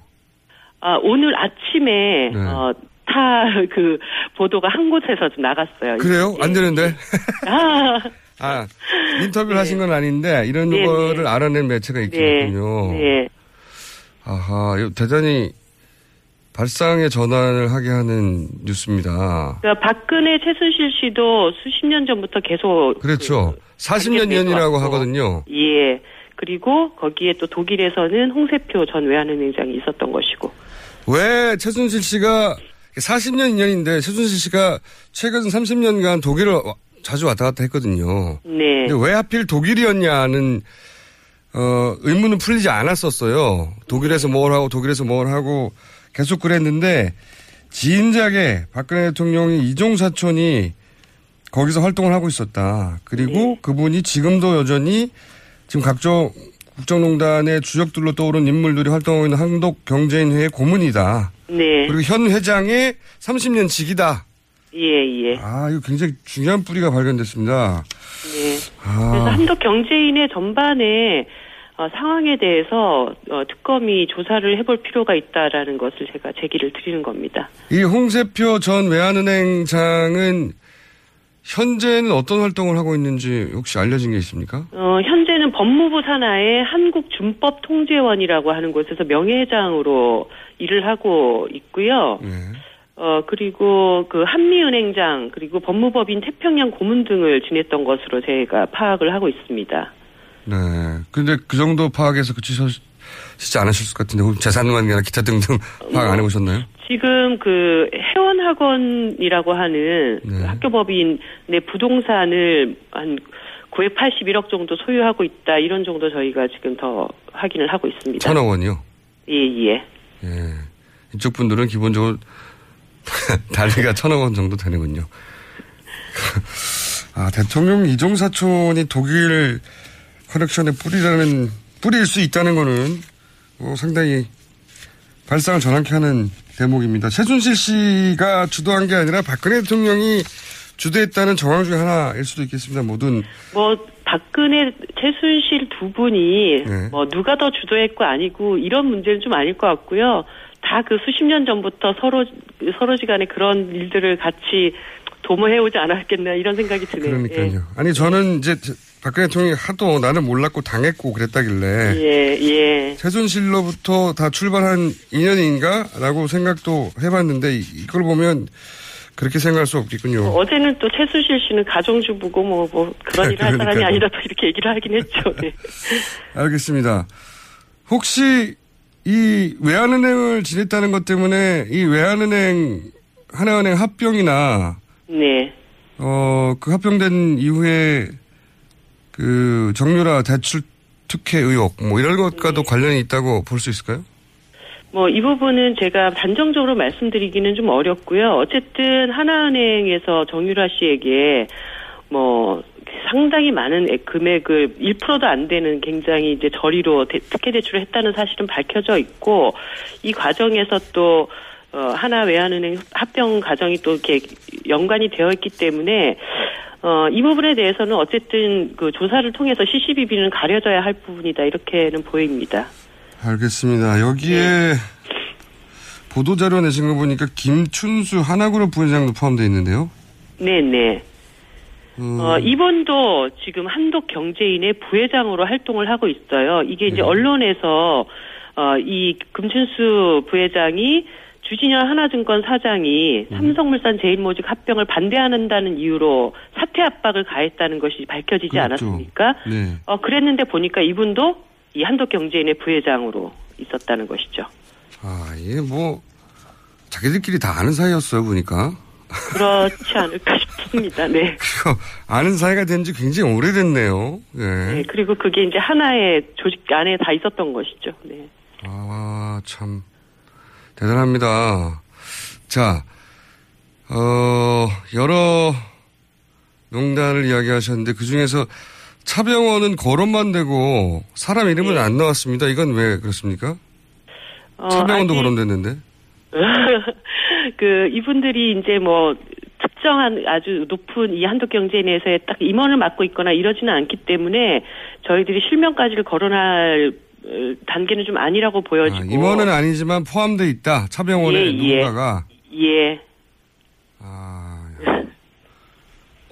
아, 오늘 아침에 네. 어, 타 그 보도가 한 곳에서 좀 나갔어요. 그래요? 안 되는데? 아, 아, 인터뷰를 하신 건 아닌데 이런 네, 거를 알아낸 매체가 네. 있겠군요. 네. 아하, 대단히 발상의 전환을 하게 하는 뉴스입니다. 그러니까 박근혜 최순실 씨도 수십 년 전부터 계속 그렇죠. 40년 관계돼서 년이라고 왔고. 하거든요. 예. 그리고 거기에 또 독일에서는 홍세표 전 외환은행장이 있었던 것이고. 왜 최순실 씨가 40년 인연인데 최순실 씨가 최근 30년간 독일을 와- 자주 왔다 갔다 했거든요. 네. 근데 왜 하필 독일이었냐는 어, 의문은 풀리지 않았었어요. 독일에서 뭘 하고 독일에서 뭘 하고 계속 그랬는데 진작에 박근혜 대통령이 이종 사촌이 거기서 활동을 하고 있었다. 그리고 그분이 지금도 여전히 지금 각종 국정농단의 주역들로 떠오른 인물들이 활동하고 있는 한독 경제인회의 고문이다. 네. 그리고 현 회장의 30년 직이다. 예, 예. 아, 이거 굉장히 중요한 뿌리가 발견됐습니다. 네. 아. 그래서 한독 경제인의 전반의 어, 상황에 대해서 어, 특검이 조사를 해볼 필요가 있다라는 것을 제가 제기를 드리는 겁니다. 이 홍세표 전 외환은행장은 현재는 어떤 활동을 하고 있는지 혹시 알려진 게 있습니까? 어, 현재는 법무부 산하의 한국준법통제원이라고 하는 곳에서 명예회장으로 일을 하고 있고요. 네. 어, 그리고 그 한미은행장, 그리고 법무법인 태평양 고문 등을 지냈던 것으로 제가 파악을 하고 있습니다. 네. 근데 그 정도 파악해서 그치시지 않으실 것 같은데 혹시 재산관계나 기타 등등 파악 안 해보셨나요? 지금 그 회원학원이라고 하는 그 학교법인의 부동산을 한 981억 정도 소유하고 있다. 이런 정도 저희가 지금 더 확인을 하고 있습니다. 천억 원이요? 예, 예. 예. 이쪽 분들은 기본적으로 단위가 천억 원 정도 되는군요. 아, 대통령 이종 사촌이 독일 커넥션의 뿌리라는, 뿌리일 수 있다는 거는 어, 상당히 발상을 전환케 하는 대목입니다. 최순실 씨가 주도한 게 아니라 박근혜 대통령이 주도했다는 정황 중에 하나일 수도 있겠습니다. 모든 뭐 박근혜, 최순실 두 분이 네. 뭐 누가 더 주도했고 아니고 이런 문제는 좀 아닐 것 같고요. 다 그 수십 년 전부터 서로 서로지간에 그런 일들을 같이 도모해오지 않았겠나 이런 생각이 드네요. 그러니까요. 아니 저는 이제 박근혜 대통령이 하도 나는 몰랐고 당했고 그랬다길래 예, 예. 최순실로부터 다 출발한 인연인가라고 생각도 해봤는데 이- 이걸 보면 그렇게 생각할 수 없겠군요. 어제는 또 최순실 씨는 가정주부고 뭐, 뭐 그런 일을 할 사람이. 아니라 또 이렇게 얘기를 하긴 했죠. 네. 알겠습니다. 혹시 이 외환은행을 지냈다는 것 때문에 이 외환은행 하나은행 합병이나 네. 어 그 합병된 이후에 그 정유라 대출 특혜 의혹 뭐 이런 것과도 관련이 있다고 볼 수 있을까요? 뭐 이 부분은 제가 단정적으로 말씀드리기는 좀 어렵고요. 어쨌든 하나은행에서 정유라 씨에게 뭐 상당히 많은 액- 금액을 1%도 안 되는 굉장히 이제 저리로 대- 특혜 대출을 했다는 사실은 밝혀져 있고 이 과정에서 또 어, 하나 외환은행 합병 과정이 또 이렇게 연관이 되어 있기 때문에 어, 이 부분에 대해서는 어쨌든 그 조사를 통해서 CCBB는 가려져야 할 부분이다 이렇게는 보입니다. 알겠습니다. 여기에 보도자료 내신 거 보니까 김춘수 하나그룹 부회장도 포함되어 있는데요. 네네. 음, 어, 이번도 지금 한독 경제인의 부회장으로 활동을 하고 있어요. 이게 네. 이제 언론에서 어, 이 금춘수 부회장이 주진현 하나증권 사장이 음. 삼성물산 제일모직 합병을 반대한다는 이유로 사퇴 압박을 가했다는 것이 밝혀지지 그렇죠. 않았습니까? 네. 어, 그랬는데 보니까 이분도 이 한독 경제인의 부회장으로 있었다는 것이죠. 아, 이게 뭐 자기들끼리 다 아는 사이였어요, 보니까. 그렇지 않을까 싶습니다. 네. 아는 사이가 된 지 굉장히 오래됐네요. 예. 네. 그리고 그게 이제 하나의 조직 안에 다 있었던 것이죠. 네. 아, 참. 대단합니다. 자, 어, 여러 농단을 이야기하셨는데 그 중에서 차병원은 거론만 되고 사람 이름은 안 나왔습니다. 이건 왜 그렇습니까? 어, 차병원도 아직- 거론됐는데. 그 이분들이 이제 뭐 특정한 아주 높은 이 한독 경제인에서의 딱 임원을 맡고 있거나 이러지는 않기 때문에 저희들이 실명까지를 거론할 어, 단계는 좀 아니라고 보여지고 임원은 아니지만 포함돼 있다. 차병원에 예, 예. 누군가가. 예.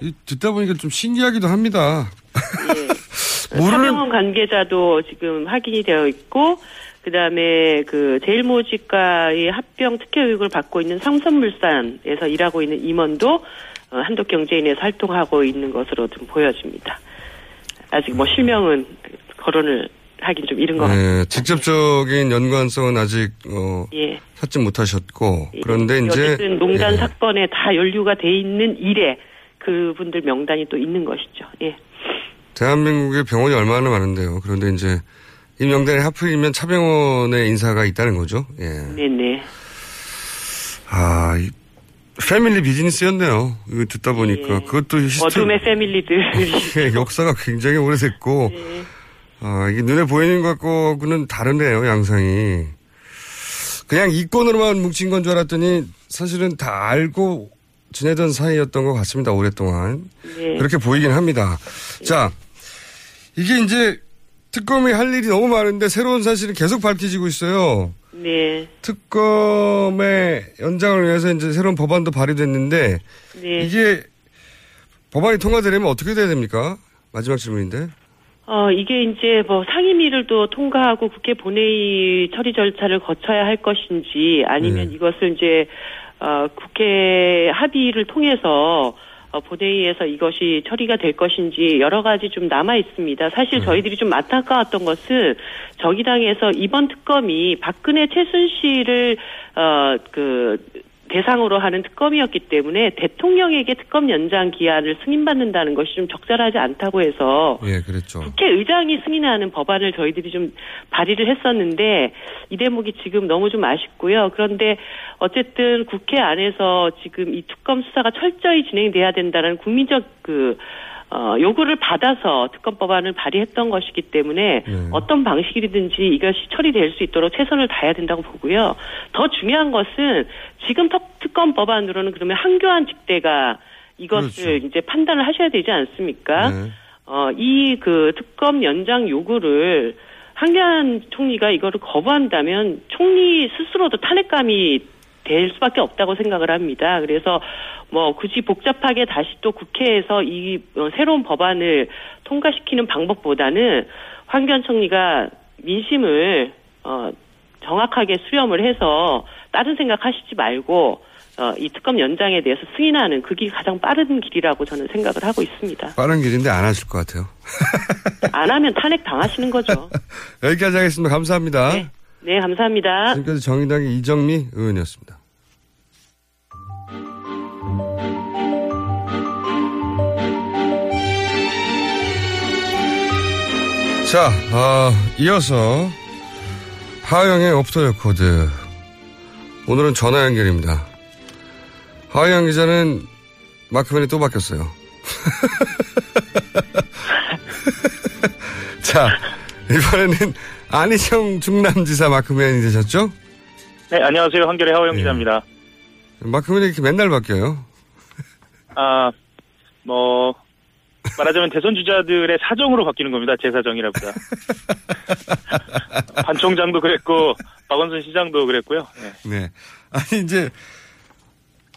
이, 듣다 보니까 좀 신기하기도 합니다. 모르는 사병원 관계자도 지금 확인이 되어 있고 그다음에 그 제일모직과의 합병 특혜 의혹을 받고 있는 삼선물산에서 일하고 있는 임원도 어, 한독 경제인에서 활동하고 있는 것으로 좀 보여집니다. 아직 뭐 실명은 거론을 하긴 좀 이른 것 같아요. 네, 직접적인 연관성은 아직 어, 예. 찾지 못하셨고 그런데 이제 어쨌든 농단 예, 사건에 다 연루가 돼 있는 일에 그분들 명단이 또 있는 것이죠. 예. 대한민국에 병원이 얼마나 많은데요. 그런데 이제 이 명단에 하필이면 차병원의 인사가 있다는 거죠. 예. 네네. 아, 이 family business였네요. 이거 듣다 보니까 그것도 history 어둠의 family들. 예, 역사가 굉장히 오래됐고 아, 이게 눈에 보이는 것과는 다르네요, 양상이. 그냥 이권으로만 뭉친 건 줄 알았더니 사실은 다 알고 지내던 사이였던 것 같습니다, 오랫동안. 네. 그렇게 보이긴 합니다. 자, 이게 이제 특검이 할 일이 너무 많은데 새로운 사실은 계속 밝혀지고 있어요. 네. 특검의 연장을 위해서 이제 새로운 법안도 발의됐는데 네. 이게 법안이 통과되려면 어떻게 돼야 됩니까? 마지막 질문인데. 어, 이게 이제 뭐 상임위를 또 통과하고 국회 본회의 처리 절차를 거쳐야 할 것인지 아니면 네. 이것을 이제 어, 국회 합의를 통해서 어, 본회의에서 이것이 처리가 될 것인지 여러 가지 좀 남아 있습니다. 사실 저희들이 좀 안타까웠던 것은 정의당에서 이번 특검이 박근혜 최순실을 어그 대상으로 하는 특검이었기 때문에 대통령에게 특검 연장 기한을 승인받는다는 것이 좀 적절하지 않다고 해서 예, 그랬죠. 국회의장이 승인하는 법안을 저희들이 좀 발의를 했었는데 이 대목이 지금 너무 좀 아쉽고요. 그런데 어쨌든 국회 안에서 지금 이 특검 수사가 철저히 진행돼야 된다는 국민적 그 어, 요구를 받아서 특검 법안을 발의했던 것이기 때문에 네. 어떤 방식이든지 이것이 처리될 수 있도록 최선을 다해야 된다고 보고요. 더 중요한 것은 지금 턱- 특검 법안으로는 그러면 한교안 직대가 이것을 이제 판단을 하셔야 되지 않습니까? 네. 어, 이 그 특검 연장 요구를 한교안 총리가 이거를 거부한다면 총리 스스로도 탄핵감이 될 수밖에 없다고 생각을 합니다. 그래서 뭐 굳이 복잡하게 다시 또 국회에서 이 어, 새로운 법안을 통과시키는 방법보다는 황교안 총리가 민심을 어 정확하게 수렴을 해서 다른 생각하시지 말고 어, 이 특검 연장에 대해서 승인하는 그게 가장 빠른 길이라고 저는 생각을 하고 있습니다. 빠른 길인데 안 하실 것 같아요. 안 하면 탄핵 당하시는 거죠. 여기까지 하겠습니다. 감사합니다. 네, 감사합니다. 지금까지 정의당의 이정미 의원이었습니다. 자, 어, 이어서 하어영의 off the record. 오늘은 전화 연결입니다. 하어영 기자는 마크맨이 또 바뀌었어요. 자, 이번에는 안희정 충남지사 마크맨이 되셨죠? 네, 안녕하세요. 한겨레 하어영 기자입니다. 마크맨이 이렇게 맨날 바뀌어요. 아, 뭐, 말하자면 대선 주자들의 사정으로 바뀌는 겁니다. 제 사정이라보다. 반 총장도 그랬고, 박원순 시장도 그랬고요. 네. 네. 아니, 이제,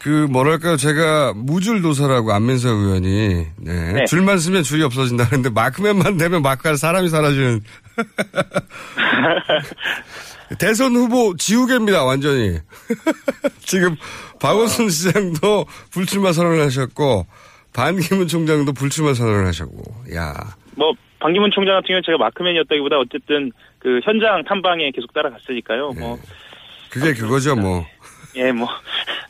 그, 뭐랄까요. 제가 무줄도서라고 안민석 의원이, 네. 네. 줄만 쓰면 줄이 없어진다는데 마크맨만 되면 마크할 사람이 사라지는. 대선 후보 지우개입니다, 완전히. 지금 박원순 시장도 불출마 선언을 하셨고, 반기문 총장도 불출마 선언을 하셨고, 야. 뭐, 방기문 총장 같은 경우는 제가 마크맨이었다기보다 어쨌든 그 현장 탐방에 계속 따라갔으니까요. 뭐, 그게 그거죠, 뭐. 예, 뭐.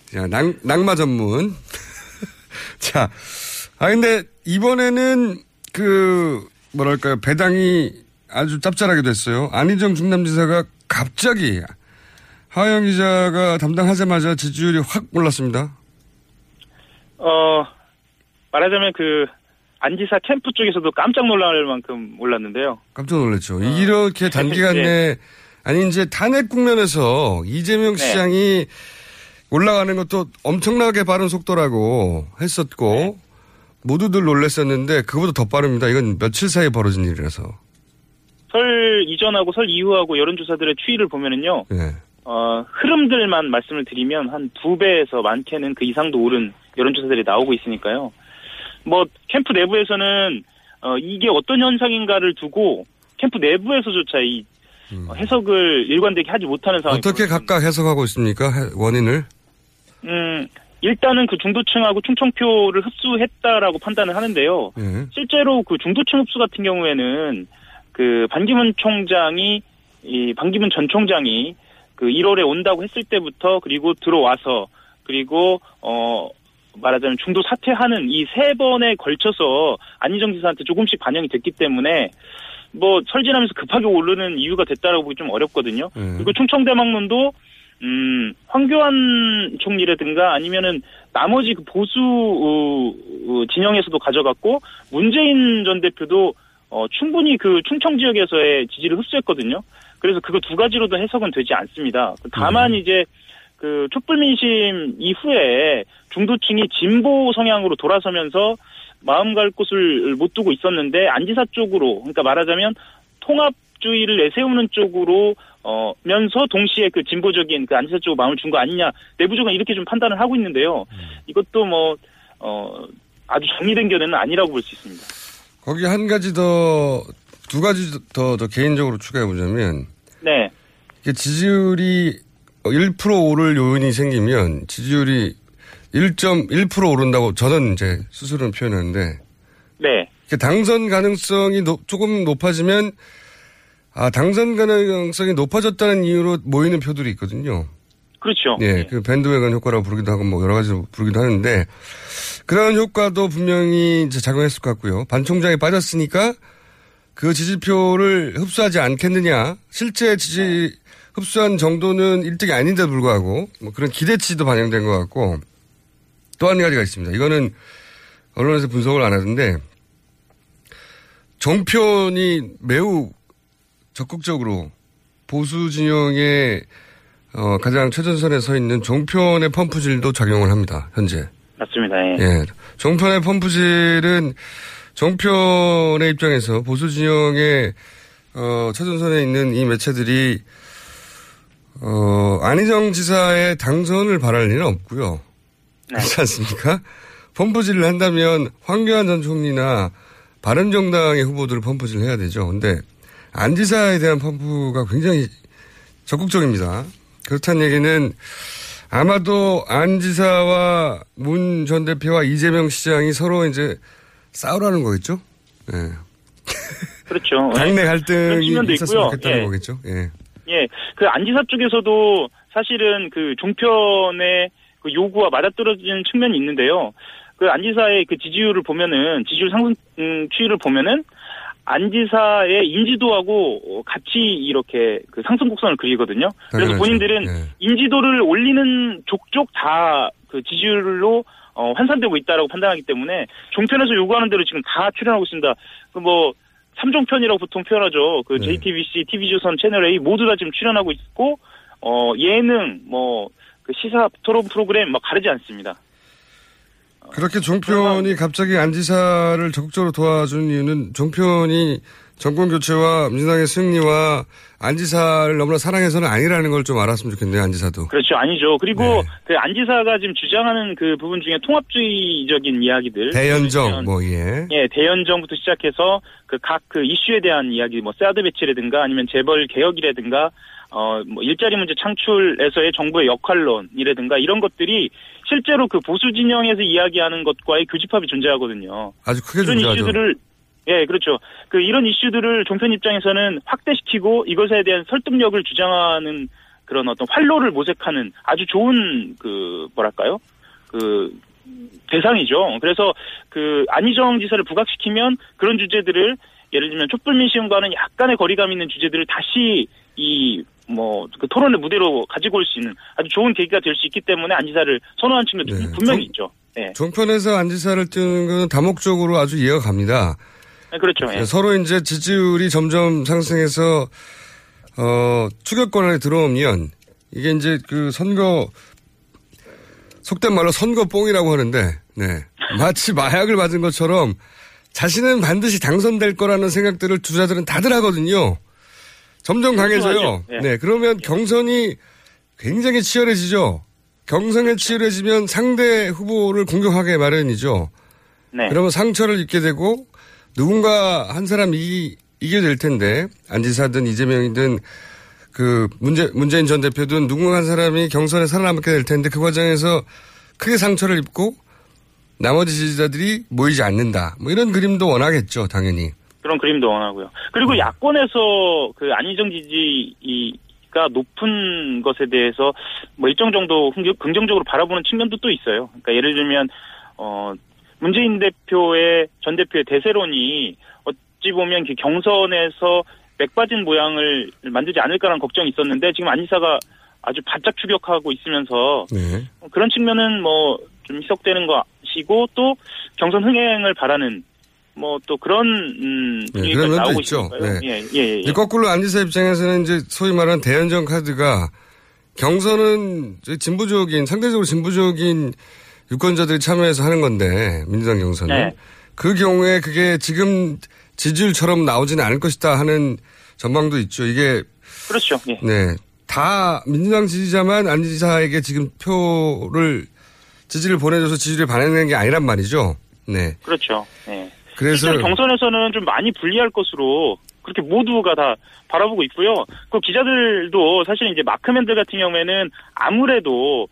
자, 낙, 낙마 전문. 자, 아, 근데 이번에는 그, 뭐랄까요, 배당이 아주 짭짤하게 됐어요. 안희정 중남지사가 갑자기 하영 기자가 담당하자마자 지지율이 확 올랐습니다. 어, 말하자면 그, 안지사 캠프 쪽에서도 깜짝 놀랄 만큼 올랐는데요. 깜짝 놀랐죠. 이렇게 단기간 네. 내에, 아니, 이제 탄핵 국면에서 이재명 네. 시장이 올라가는 것도 엄청나게 빠른 속도라고 했었고, 모두들 놀랐었는데, 그보다 더 빠릅니다. 이건 며칠 사이에 벌어진 일이라서. 설 이전하고 설 이후하고 여론조사들의 추이를 보면은요, 네. 어, 흐름들만 말씀을 드리면 한 두 배에서 많게는 그 이상도 오른 여론조사들이 나오고 있으니까요. 뭐, 캠프 내부에서는, 어, 이게 어떤 현상인가를 두고 캠프 내부에서조차 이 어, 해석을 일관되게 하지 못하는 상황이 음. 어떻게 각각 해석하고 있습니까? 해- 원인을? 음, 일단은 그 중도층하고 충청표를 흡수했다라고 판단을 하는데요. 예. 실제로 그 중도층 흡수 같은 경우에는 그 반기문 총장이 이 반기문 전 총장이 그 1월에 온다고 했을 때부터 그리고 들어와서 그리고 어 말하자면 중도 사퇴하는 이 세 번에 걸쳐서 안희정 지사한테 조금씩 반영이 됐기 때문에 뭐 설진하면서 급하게 오르는 이유가 됐다라고 보기 좀 어렵거든요. 음. 그리고 충청대망론도 음, 황교안 총리라든가 아니면은 나머지 그 보수 어, 어, 진영에서도 가져갔고 문재인 전 대표도 어, 충분히 그 충청 지역에서의 지지를 흡수했거든요. 그래서 그거 두 가지로도 해석은 되지 않습니다. 다만 이제 그 촛불 민심 이후에 중도층이 진보 성향으로 돌아서면서 마음 갈 곳을 못 두고 있었는데 안지사 쪽으로 그러니까 말하자면 통합주의를 내세우는 쪽으로 어 면서 동시에 그 진보적인 그 안지사 쪽으로 마음을 준 거 아니냐 내부적으로 이렇게 좀 판단을 하고 있는데요. 이것도 뭐 어 아주 정리된 견해는 아니라고 볼 수 있습니다. 거기 한 가지 더, 두 가지 더, 더 개인적으로 추가해 보자면, 네. 이게 지지율이 1% 오를 요인이 생기면 지지율이 1.1% 오른다고 저는 이제 스스로는 표현하는데, 네. 당선 가능성이 높- 조금 높아지면, 아, 당선 가능성이 높아졌다는 이유로 모이는 표들이 있거든요. 그렇죠. 예, 그 밴드웨건 효과라고 부르기도 하고 뭐 여러 가지 부르기도 하는데 그런 효과도 분명히 이제 작용했을 것 같고요. 반 총장이 빠졌으니까 그 지지표를 흡수하지 않겠느냐. 실제 지지 흡수한 정도는 1등이 아닌데도 불구하고 뭐 그런 기대치도 반영된 것 같고 또 한 가지가 있습니다. 이거는 언론에서 분석을 안 하던데 정편이 매우 적극적으로 보수 진영의 어, 가장 최전선에 서 있는 종편의 펌프질도 작용을 합니다. 현재. 맞습니다. 예. 예. 종편의 펌프질은 종편의 입장에서 보수 진영의 어, 최전선에 있는 이 매체들이 어, 안희정 지사의 당선을 바랄 일은 없고요. 그렇지 않습니까? 펌프질을 한다면 황교안 전 총리나 바른정당의 후보들을 펌프질을 해야 되죠. 근데 안 지사에 대한 펌프가 굉장히 적극적입니다. 그렇다는 얘기는 아마도 안 지사와 문 전 대표와 이재명 시장이 서로 이제 싸우라는 거겠죠? 예. 그렇죠. 당내 갈등이 있었으면. 좋겠다는 예. 거겠죠? 예. 예, 그 안지사 쪽에서도 사실은 그 종편의 그 요구와 맞아떨어지는 측면이 있는데요. 그 안지사의 그 지지율을 보면은 지지율 상승 음, 추이를 보면은 안지사의 인지도하고 어, 같이 이렇게 그 상승 곡선을 그리거든요. 그래서. 본인들은 예. 인지도를 올리는 족족 다 그 지지율로 어, 환산되고 있다라고 판단하기 때문에 종편에서 요구하는 대로 지금 다 출연하고 있습니다. 그 뭐 삼종편이라고 보통 표현하죠. 그 네. JTBC, TV조선, 채널 A 모두 다 지금 출연하고 있고 어 예능 뭐 그 시사 토론 프로그램 막 가르지 않습니다. 그렇게 종편이 갑자기 안 지사를 적극적으로 도와준 이유는 종편이 정권 교체와 민주당의 승리와 안 지사를 너무나 사랑해서는 아니라는 걸 좀 알았으면 좋겠네요, 안 지사도. 그렇죠, 아니죠. 그리고 네. 그 안지사가 지금 주장하는 그 부분 중에 통합주의적인 이야기들, 대연정, 뭐, 예. 예, 대연정부터 시작해서 그각그 이슈에 대한 이야기, 뭐 사드 배치라든가 아니면 재벌 개혁이라든가 어 뭐 일자리 문제 창출에서의 정부의 역할론이라든가 이런 것들이 실제로 그 보수 진영에서 이야기하는 것과의 교집합이 존재하거든요. 아주 크게 존재하죠. 이슈들을 예, 그렇죠. 그 이런 이슈들을 종편 입장에서는 확대시키고 이것에 대한 설득력을 주장하는 그런 어떤 활로를 모색하는 아주 좋은 그 뭐랄까요? 그 대상이죠. 그래서 그 안희정 지사를 부각시키면 그런 주제들을 예를 들면 촛불 민심과는 약간의 거리감 있는 주제들을 다시 이 뭐 그 토론의 무대로 가지고 올 수 있는 아주 좋은 계기가 될 수 있기 때문에 안 지사를 선호한 측면도 분명히 있죠. 예. 종편에서 안 지사를 띄우는 건 다목적으로 아주 이해가 갑니다. 네, 그렇죠. 예. 서로 이제 지지율이 점점 상승해서 어 추격권에 들어오면 이게 이제 그 선거 속된 말로 선거뽕이라고 하는데 네 마치 마약을 맞은 것처럼 자신은 반드시 당선될 거라는 생각들을 주자들은 다들 하거든요. 점점 강해져요. 그렇죠. 예. 네 그러면 경선이 굉장히 치열해지죠. 경선이 치열해지면 상대 후보를 공격하게 마련이죠. 네. 그러면 상처를 입게 되고 누군가 한 사람 이 이- 될 텐데 안지사든 이재명이든 그 문재 문재인 전 대표든 누군가 한 사람이 경선에 살아남게 될 텐데 그 과정에서 크게 상처를 입고 나머지 지지자들이 모이지 않는다. 뭐 이런 그림도 원하겠죠, 당연히. 그런 그림도 원하고요. 그리고 야권에서 그 안희정 지지가 높은 것에 대해서 뭐 일정 정도 긍정- 긍정적으로 바라보는 측면도 또 있어요. 그러니까 예를 들면 어 문재인 대표의 전 대표의 대세론이 어찌 보면 그 경선에서 맥빠진 모양을 만들지 않을까라는 걱정이 있었는데 지금 안희사가 아주 바짝 추격하고 있으면서 네. 그런 측면은 뭐 좀 희석되는 것이고 또 경선 흥행을 바라는 뭐 또 그런 음 네, 그런 면도 나오고 있죠. 네. 예, 예, 예. 이제 거꾸로 안지사 입장에서는 이제 소위 말하는 대연정 카드가 경선은 진보적인 상대적으로 진보적인 유권자들이 참여해서 하는 건데 민주당 경선은 네. 그 경우에 그게 지금 지지율처럼 나오지는 않을 것이다 하는 전망도 있죠. 이게 그렇죠. 예. 네. 다 민주당 지지자만 안 지사에게 지금 표를 지지를 보내줘서 지지를 반영하는 게 아니란 말이죠. 네. 그렇죠. 예. 그래서 경선에서는 좀 많이 불리할 것으로 그렇게 모두가 다 바라보고 있고요. 그 기자들도 사실 이제 마크맨들 같은 경우에는 아무래도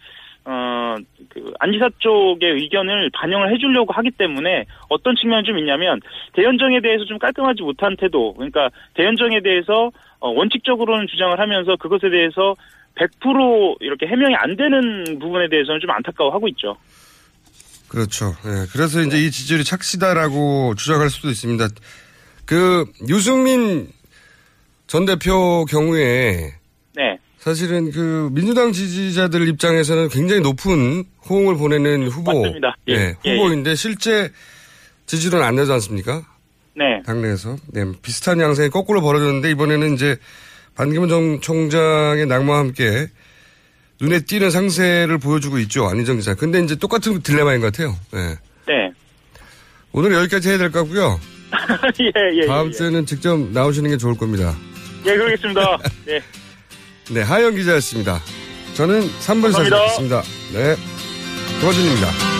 어 그 안지사 쪽의 의견을 반영을 해주려고 하기 때문에 어떤 측면이 좀 있냐면 대연정에 대해서 좀 깔끔하지 못한 태도, 그러니까 대연정에 대해서 어, 원칙적으로는 주장을 하면서 그것에 대해서 100% 이렇게 해명이 안 되는 부분에 대해서는 좀 안타까워하고 있죠. 그렇죠. 예, 그래서 이제 이 지지율이 착시다라고 주장할 수도 있습니다. 그 유승민 전 대표 경우에 네. 사실은 그 민주당 지지자들 입장에서는 굉장히 높은 호응을 보내는 후보, 맞습니다. 예, 네, 예, 후보인데 실제 지지율은 안 나지 않습니까? 네. 당내에서 네, 비슷한 양상이 거꾸로 벌어졌는데 이번에는 이제 반기문 전 총장의 낙마와 함께 눈에 띄는 상세를 보여주고 있죠 안희정 기자. 근데 이제 똑같은 딜레마인 것 같아요. 네. 네. 오늘 여기까지 해야 될것 같고요. 예, 예. 다음 예, 주에는 직접 나오시는 게 좋을 겁니다. 예, 그러겠습니다. 네. 네, 하영 기자였습니다. 저는 3번에서 감사합니다. 뵙겠습니다. 네. 도와준입니다.